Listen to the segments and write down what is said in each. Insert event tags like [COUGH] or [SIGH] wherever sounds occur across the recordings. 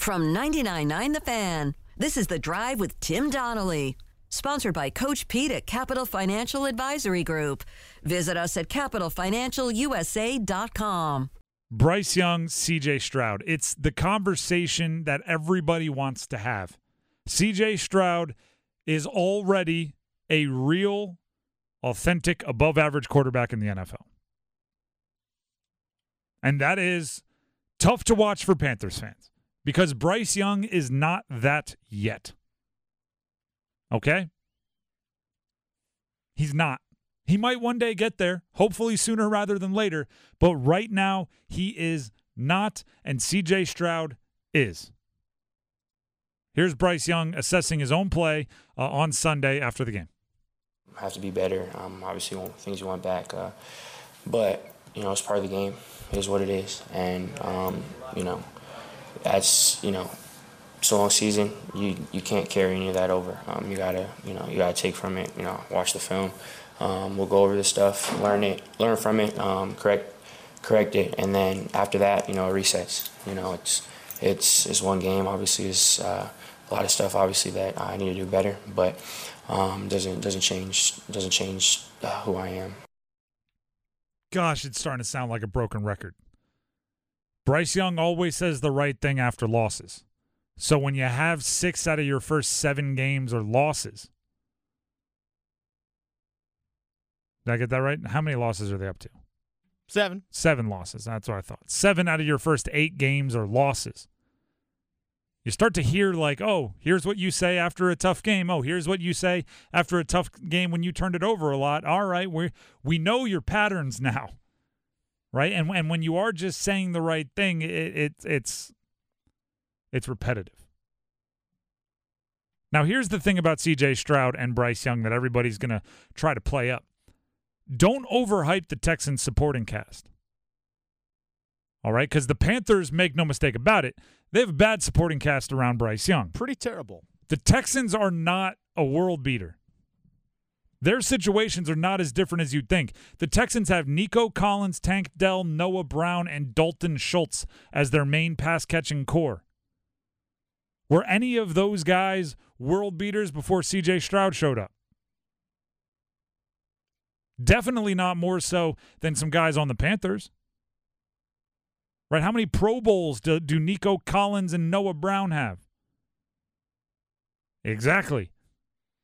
From 99.9 The Fan, this is The Drive with Tim Donnelly. Sponsored by Coach Pete at Capital Financial Advisory Group. Visit us at capitalfinancialusa.com. Bryce Young, CJ Stroud. It's the conversation that everybody wants to have. CJ Stroud is already a real, authentic, above average quarterback in the NFL. And that is tough to watch for Panthers fans because Bryce Young is not that yet. Okay? He's not. He might one day get there, hopefully sooner rather than later, but right now he is not, and CJ Stroud is. Here's Bryce Young assessing his own play uh, on Sunday after the game. Have to be better. Um, obviously, things you want back, uh, but you know it's part of the game. It is what it is, and um, you know that's you know so long season. You you can't carry any of that over. Um, you gotta you know you gotta take from it. You know watch the film. Um, we'll go over the stuff, learn it, learn from it, um, correct correct it, and then after that, you know, it resets. You know, it's it's it's one game. Obviously, it's uh, a lot of stuff. Obviously, that I need to do better, but um, doesn't doesn't change doesn't change uh, who I am. Gosh, it's starting to sound like a broken record. Bryce Young always says the right thing after losses. So when you have six out of your first seven games are losses, did I get that right? How many losses are they up to? Seven. Seven losses. That's what I thought. Seven out of your first eight games are losses. You start to hear, like, oh, here's what you say after a tough game. Oh, here's what you say after a tough game when you turned it over a lot. All right, we we know your patterns now, right? And and when you are just saying the right thing, it, it it's it's repetitive. Now, here's the thing about CJ Stroud and Bryce Young that everybody's going to try to play up. Don't overhype the Texans supporting cast. All right, because the Panthers, make no mistake about it, they have a bad supporting cast around Bryce Young. Pretty terrible. The Texans are not a world beater. Their situations are not as different as you'd think. The Texans have Nico Collins, Tank Dell, Noah Brown, and Dalton Schultz as their main pass catching corps. Were any of those guys world beaters before CJ Stroud showed up? Definitely not more so than some guys on the Panthers. Right? How many Pro Bowls do, do Nico Collins and Noah Brown have? Exactly.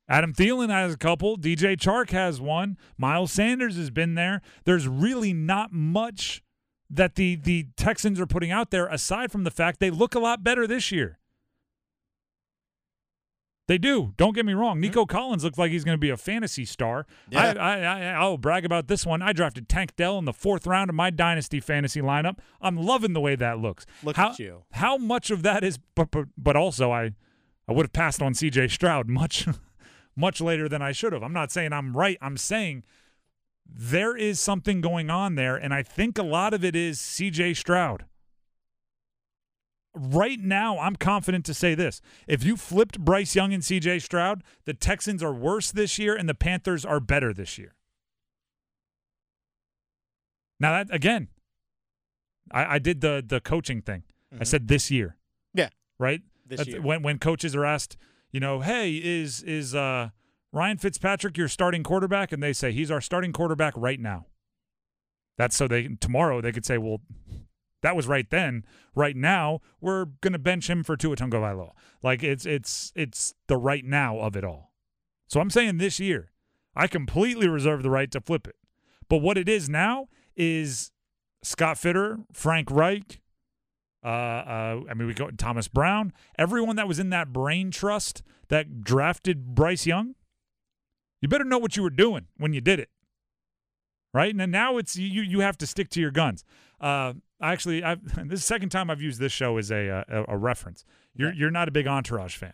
Adam Thielen has a couple. DJ Chark has one. Miles Sanders has been there. There's really not much that the the Texans are putting out there aside from the fact they look a lot better this year. They do. Don't get me wrong. Nico Collins looks like he's going to be a fantasy star. Yeah. I, I, I, I'll brag about this one. I drafted Tank Dell in the fourth round of my dynasty fantasy lineup. I'm loving the way that looks. Look how, at you. How much of that is? But but, but also, I I would have passed on C.J. Stroud much much later than I should have. I'm not saying I'm right. I'm saying there is something going on there, and I think a lot of it is C.J. Stroud right now, I'm confident to say this. If you flipped Bryce Young and CJ Stroud, the Texans are worse this year and the Panthers are better this year. Now that again, I, I did the the coaching thing. I mm-hmm. said this year. Yeah. Right? This That's- year. When when coaches are asked, you know, hey, is is uh Ryan Fitzpatrick your starting quarterback? And they say he's our starting quarterback right now. That's so they tomorrow they could say, well, that was right then. Right now, we're gonna bench him for Tua Tagovailoa. Like it's it's it's the right now of it all. So I'm saying this year, I completely reserve the right to flip it. But what it is now is Scott Fitterer, Frank Reich, uh, uh, I mean we go Thomas Brown, everyone that was in that brain trust that drafted Bryce Young. You better know what you were doing when you did it right? And then now it's you you have to stick to your guns. Uh, actually, I've, [LAUGHS] this is the second time I've used this show as a a, a reference. You're you're not a big Entourage fan,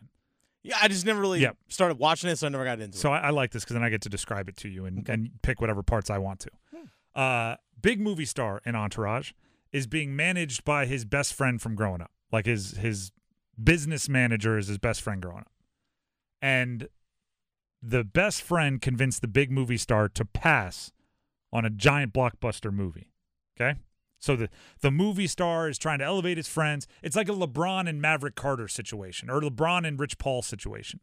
Yeah, I just never really Yep. started watching it, so I never got into so it. I, I like this because then I get to describe it to you and, and pick whatever parts I want to. Uh, big movie star in Entourage is being managed by his best friend from growing up. Like his his business manager is his best friend growing up, and the best friend convinced the big movie star to pass on a giant blockbuster movie. Okay, So the the movie star is trying to elevate his friends. It's like a LeBron and Maverick Carter situation, or LeBron and Rich Paul situation.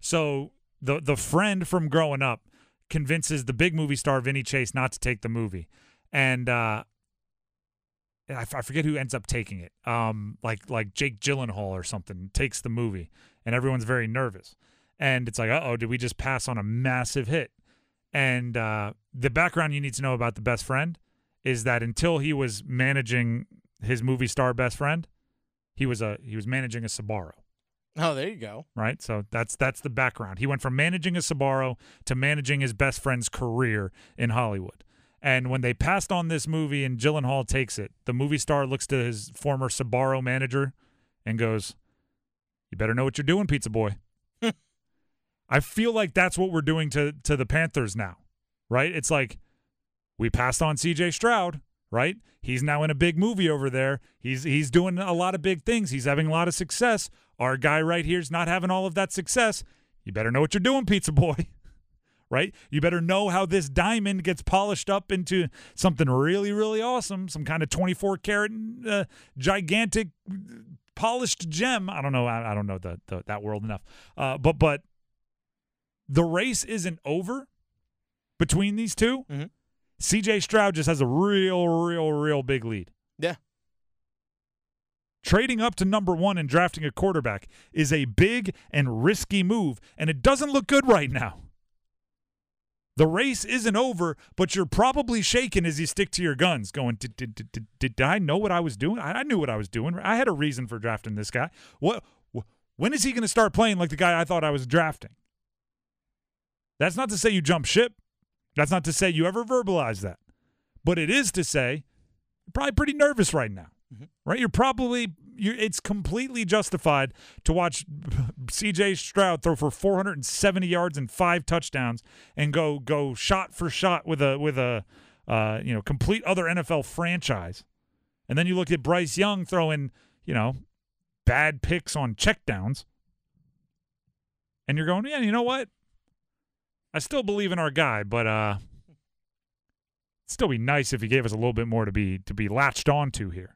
So the the friend from growing up convinces the big movie star Vinny Chase not to take the movie, and uh, I, f- I forget who ends up taking it. Um, like like Jake Gyllenhaal or something takes the movie, and everyone's very nervous. And it's like, uh oh, did we just pass on a massive hit? And uh, the background you need to know about the best friend is that until he was managing his movie star best friend, he was a he was managing a Sbarro Oh, there you go. right? So that's that's the background. He went from managing a Sbarro to managing his best friend's career in Hollywood. And when they passed on this movie and Gyllenhaal takes it, the movie star looks to his former Sbarro manager and goes, "You better know what you're doing, Pizza Boy." [LAUGHS] I feel like that's what we're doing to to the Panthers now, right? It's like we passed on C.J. Stroud, right? He's now in a big movie over there. He's he's doing a lot of big things. He's having a lot of success. Our guy right here's not having all of that success. You better know what you're doing, Pizza Boy. [LAUGHS] right? You better know how this diamond gets polished up into something really, really awesome, some kind of 24 karat, uh, gigantic, polished gem. I don't know. I, I don't know the, the, that world enough. Uh, but but the race isn't over between these 2 Mhm. CJ Stroud just has a real, real, real big lead. Yeah. Trading up to number one and drafting a quarterback is a big and risky move, and it doesn't look good right now. The race isn't over, but you're probably shaking as you stick to your guns, going, did, did, did, did, I know what I was doing? I, knew what I was doing. I had a reason for drafting this guy. What? When is he going to start playing like the guy I thought I was drafting? That's not to say you jump ship. That's not to say you ever verbalize that. But it is to say you're probably pretty nervous right now. Mm-hmm. Right? You're probably you're it's completely justified to watch [LAUGHS] CJ Stroud throw for 470 yards and five touchdowns and go go shot for shot with a with a uh, you know complete other NFL franchise. And then you look at Bryce Young throwing, you know, bad picks on checkdowns. And you're going, yeah, you know what? I still believe in our guy, but uh it'd still be nice if he gave us a little bit more to be to be latched onto here.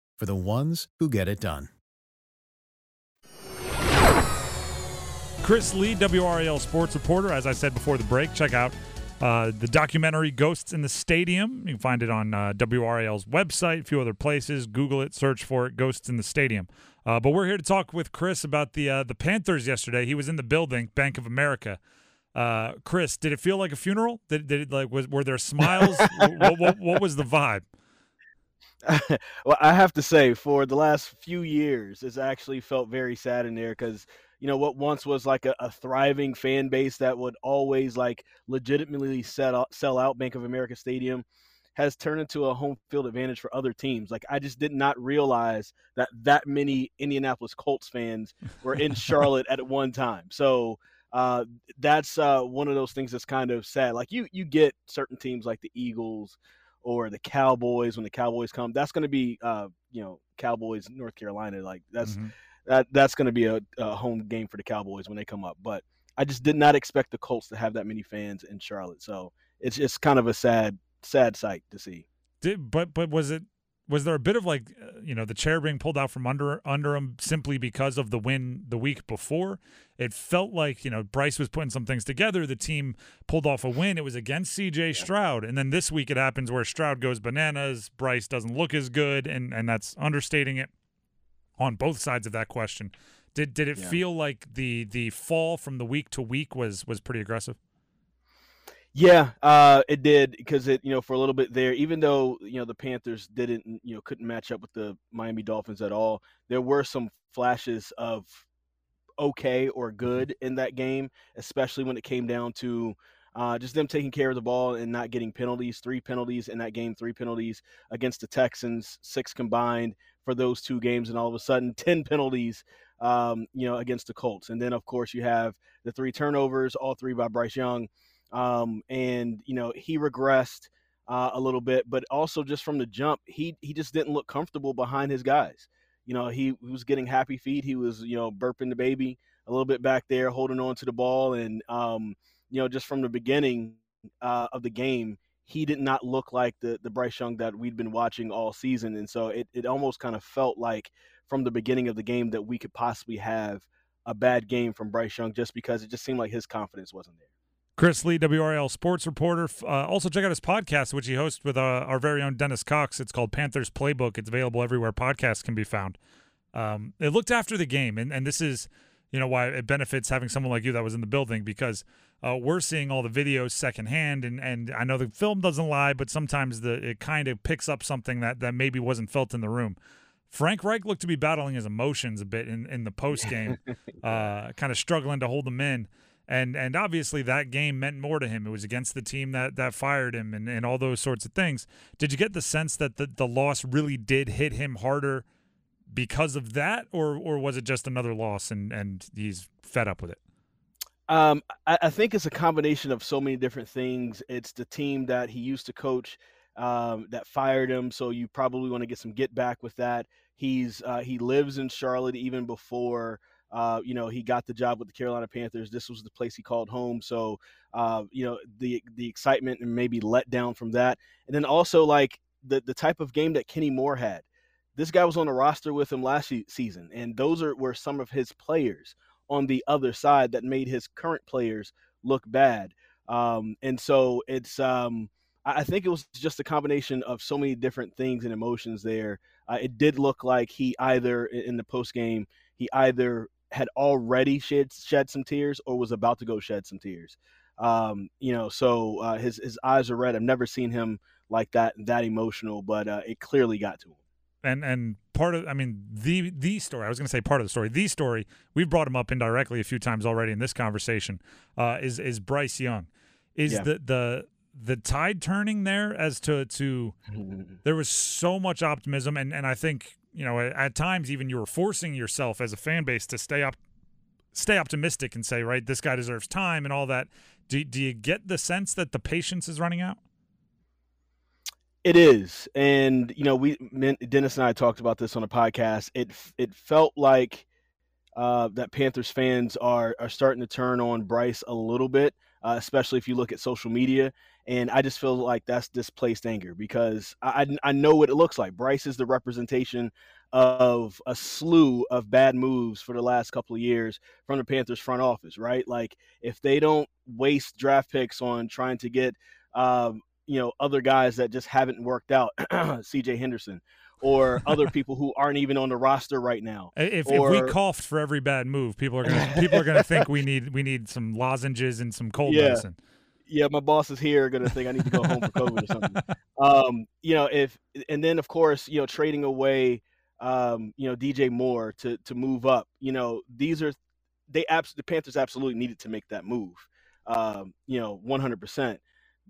for the ones who get it done. Chris Lee, WRAL sports reporter. As I said before the break, check out uh, the documentary Ghosts in the Stadium. You can find it on uh, WRAL's website, a few other places. Google it, search for it, Ghosts in the Stadium. Uh, but we're here to talk with Chris about the uh, the Panthers yesterday. He was in the building, Bank of America. Uh, Chris, did it feel like a funeral? Did, did it like was were there smiles? [LAUGHS] what, what, what was the vibe? [LAUGHS] well, I have to say, for the last few years, it's actually felt very sad in there because you know what once was like a, a thriving fan base that would always like legitimately set out, sell out Bank of America Stadium has turned into a home field advantage for other teams. Like I just did not realize that that many Indianapolis Colts fans were in Charlotte at one time. So uh, that's uh, one of those things that's kind of sad. Like you you get certain teams like the Eagles or the Cowboys when the Cowboys come. That's going to be uh, you know Cowboys North Carolina. Like that's Mhm. that that's going to be a, a home game for the Cowboys when they come up. But I just did not expect the Colts to have that many fans in Charlotte. So it's it's kind of a sad sad sight to see. Did, but but was it was there a bit of like uh, you know the chair being pulled out from under under him simply because of the win the week before? It felt like you know Bryce was putting some things together. The team pulled off a win. It was against C.J. Stroud, and then this week it happens where Stroud goes bananas. Bryce doesn't look as good, and and that's understating it on both sides of that question. Did did it Yeah. feel like the the fall from the week to week was was pretty aggressive? Yeah, uh, it did because it you know for a little bit there, even though you know the Panthers didn't you know couldn't match up with the Miami Dolphins at all, there were some flashes of okay or good in that game, especially when it came down to Uh, just them taking care of the ball and not getting penalties. Three penalties in that game, three penalties against the Texans, six combined for those two games, and all of a sudden, [LAUGHS] 10 penalties, um, you know, against the Colts. And then, of course, you have the three turnovers, all three by Bryce Young. Um, and, you know, he regressed uh, a little bit, but also just from the jump, he, he just didn't look comfortable behind his guys. You know, he, he was getting happy feet. He was, you know, burping the baby a little bit back there, holding on to the ball. And, um, you know, just from the beginning uh, of the game, he did not look like the the Bryce Young that we'd been watching all season. And so it, it almost kind of felt like from the beginning of the game that we could possibly have a bad game from Bryce Young just because it just seemed like his confidence wasn't there. Chris Lee, WRAL sports reporter. Uh, also, check out his podcast, which he hosts with uh, our very own Dennis Cox. It's called Panthers Playbook. It's available everywhere podcasts can be found. Um, it looked after the game, and, and this is, you know, why it benefits having someone like you that was in the building because uh, we're seeing all the videos secondhand, and, and I know the film doesn't lie, but sometimes the it kind of picks up something that, that maybe wasn't felt in the room. Frank Reich looked to be battling his emotions a bit in, in the post game, [LAUGHS] uh, kind of struggling to hold them in. And and obviously that game meant more to him. It was against the team that, that fired him and, and all those sorts of things. Did you get the sense that the, the loss really did hit him harder because of that, or or was it just another loss and, and he's fed up with it? Um, I, I, think it's a combination of so many different things. It's the team that he used to coach um, that fired him, so you probably want to get some get back with that. He's uh, he lives in Charlotte even before uh, you know he got the job with the Carolina Panthers. This was the place he called home, so uh, you know the the excitement and maybe let down from that, and then also like the the type of game that Kenny Moore had. This guy was on the roster with him last season, and those are were some of his players on the other side that made his current players look bad. Um, and so it's um, I think it was just a combination of so many different things and emotions there. Uh, it did look like he either in the post game he either had already shed shed some tears or was about to go shed some tears. Um, you know, so uh, his his eyes are red. I've never seen him like that that emotional, but uh, it clearly got to him and and part of I mean the the story I was going to say part of the story the story we've brought him up indirectly a few times already in this conversation uh, is is Bryce Young is yeah. the the the tide turning there as to to [LAUGHS] there was so much optimism and and I think you know at, times even you were forcing yourself as a fan base to stay up stay optimistic and say right this guy deserves time and all that do, do you get the sense that the patience is running out it is, and you know, we Dennis and I talked about this on a podcast. It it felt like uh, that Panthers fans are are starting to turn on Bryce a little bit, uh, especially if you look at social media. And I just feel like that's displaced anger because I I know what it looks like. Bryce is the representation of a slew of bad moves for the last couple of years from the Panthers front office, right? Like if they don't waste draft picks on trying to get um, you know other guys that just haven't worked out, [CLEARS THROAT] C.J. Henderson, or other [LAUGHS] people who aren't even on the roster right now. If, or, if we coughed for every bad move, people are gonna [LAUGHS] people are gonna think we need we need some lozenges and some cold yeah. medicine. Yeah, my bosses here are gonna think I need to go home for COVID or something. [LAUGHS] Um, you know, if and then of course, you know, trading away um, you know, DJ Moore to to move up. You know, these are they abs- the Panthers absolutely needed to make that move. Um, you know, 100%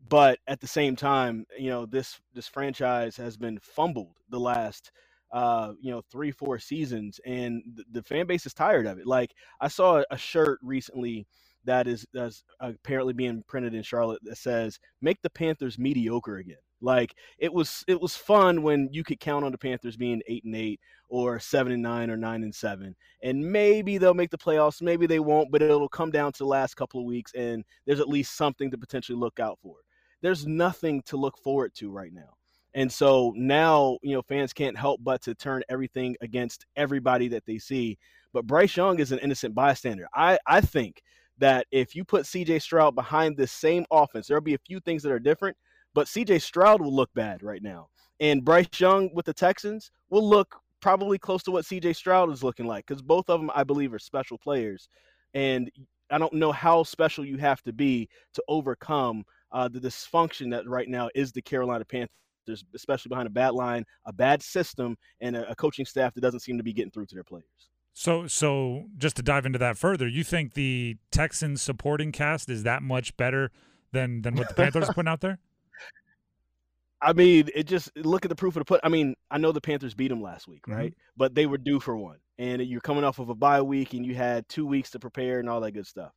but at the same time, you know this this franchise has been fumbled the last uh, you know three four seasons, and the, the fan base is tired of it. Like I saw a shirt recently that is that's uh, apparently being printed in Charlotte that says "Make the Panthers mediocre again." Like it was it was fun when you could count on the Panthers being eight and eight or seven and nine or nine and seven. And maybe they'll make the playoffs, maybe they won't, but it'll come down to the last couple of weeks and there's at least something to potentially look out for there's nothing to look forward to right now. And so now, you know, fans can't help but to turn everything against everybody that they see. But Bryce Young is an innocent bystander. I, I think that if you put CJ Stroud behind this same offense, there'll be a few things that are different, but CJ Stroud will look bad right now. And Bryce Young with the Texans will look probably close to what CJ Stroud is looking like because both of them, I believe, are special players. And I don't know how special you have to be to overcome uh, the dysfunction that right now is the Carolina Panthers, especially behind a bad line, a bad system, and a, a coaching staff that doesn't seem to be getting through to their players. So, so just to dive into that further, you think the Texans supporting cast is that much better than than what the Panthers are putting out there? [LAUGHS] I mean, it just look at the proof of the put. I mean, I know the Panthers beat them last week, right? But they were due for one, and you're coming off of a bye week, and you had two weeks to prepare and all that good stuff.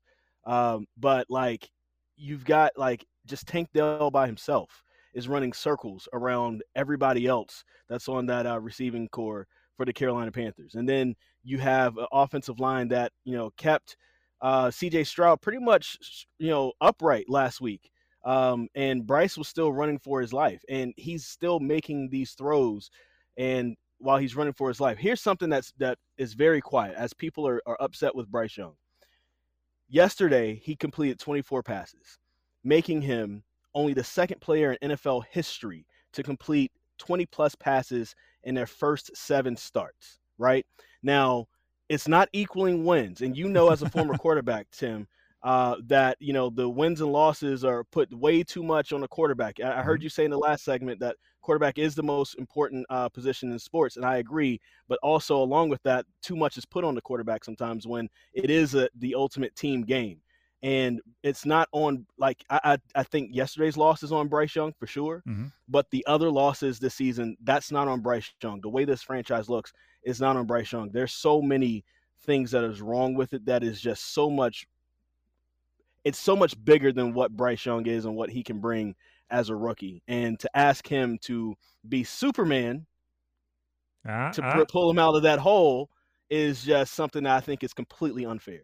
Um, but like, you've got like just Tank Dell by himself is running circles around everybody else that's on that uh, receiving corps for the Carolina Panthers, and then you have an offensive line that you know kept uh, C.J. Stroud pretty much you know upright last week. Um, and Bryce was still running for his life, and he's still making these throws. And while he's running for his life, here's something that's that is very quiet as people are, are upset with Bryce Young. Yesterday, he completed 24 passes, making him only the second player in NFL history to complete 20 plus passes in their first seven starts. Right now, it's not equaling wins, and you know, as a former [LAUGHS] quarterback, Tim, uh, that you know the wins and losses are put way too much on the quarterback. I, I heard you say in the last segment that quarterback is the most important uh, position in sports, and I agree. But also, along with that, too much is put on the quarterback sometimes when it is a, the ultimate team game, and it's not on. Like I, I, I think yesterday's loss is on Bryce Young for sure, Mhm. but the other losses this season, that's not on Bryce Young. The way this franchise looks is not on Bryce Young. There's so many things that is wrong with it that is just so much it's so much bigger than what Bryce Young is and what he can bring as a rookie. And to ask him to be Superman Ah, to pu- pull him out of that hole is just something that I think is completely unfair.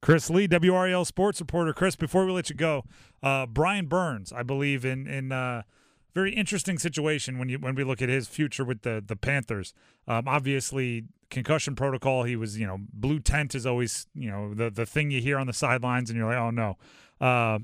Chris Lee, WRAL sports reporter. Chris, before we let you go, uh, Brian Burns, I believe in in uh, very interesting situation when you when we look at his future with the the Panthers. Um, obviously, concussion protocol. He was, you know, blue tent is always, you know, the the thing you hear on the sidelines, and you're like, oh no. Uh,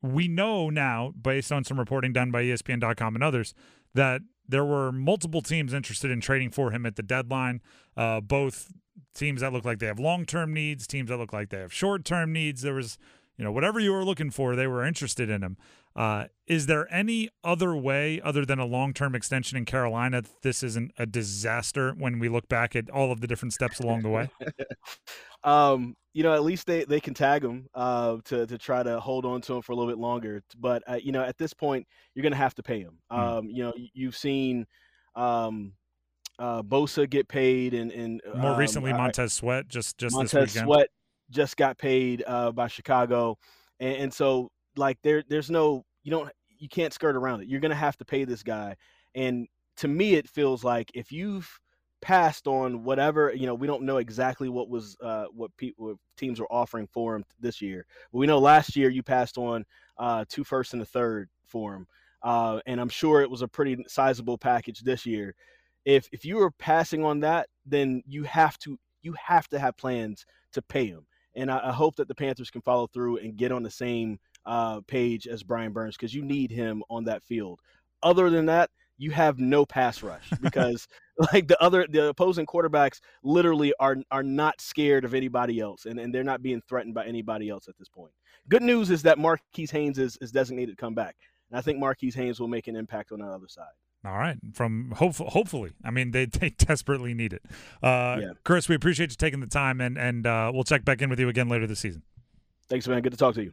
we know now, based on some reporting done by ESPN.com and others, that there were multiple teams interested in trading for him at the deadline. Uh, both teams that look like they have long term needs, teams that look like they have short term needs. There was, you know, whatever you were looking for, they were interested in him. Uh, is there any other way other than a long term extension in Carolina that this isn't a disaster when we look back at all of the different steps along the way? [LAUGHS] Um, you know, at least they, they can tag him uh, to to try to hold on to him for a little bit longer. But uh, you know, at this point, you're going to have to pay him. Hmm. Um, You know, you've seen um, uh, Bosa get paid, and and More um, recently, I- Montez Sweat just just Montez. Sweat just got paid uh, by Chicago, and, and so like there there's no you don't you can't skirt around it. You're gonna have to pay this guy, and to me it feels like if you've passed on whatever you know we don't know exactly what was uh, what people what teams were offering for him this year but we know last year you passed on uh, two first and a third for him uh, and i'm sure it was a pretty sizable package this year if if you were passing on that then you have to you have to have plans to pay him and i, I hope that the panthers can follow through and get on the same uh, page as brian burns because you need him on that field other than that you have no pass rush [LAUGHS] because like the other the opposing quarterbacks literally are are not scared of anybody else and, and they're not being threatened by anybody else at this point. Good news is that Marquis Haynes is, is designated to come back. And I think Marquis Haynes will make an impact on the other side. All right, from hopefully, hopefully, I mean they [LAUGHS] they desperately need it. Uh, Yeah. Chris, we appreciate you taking the time, and and uh, we'll check back in with you again later this season. Thanks, man. Good to talk to you.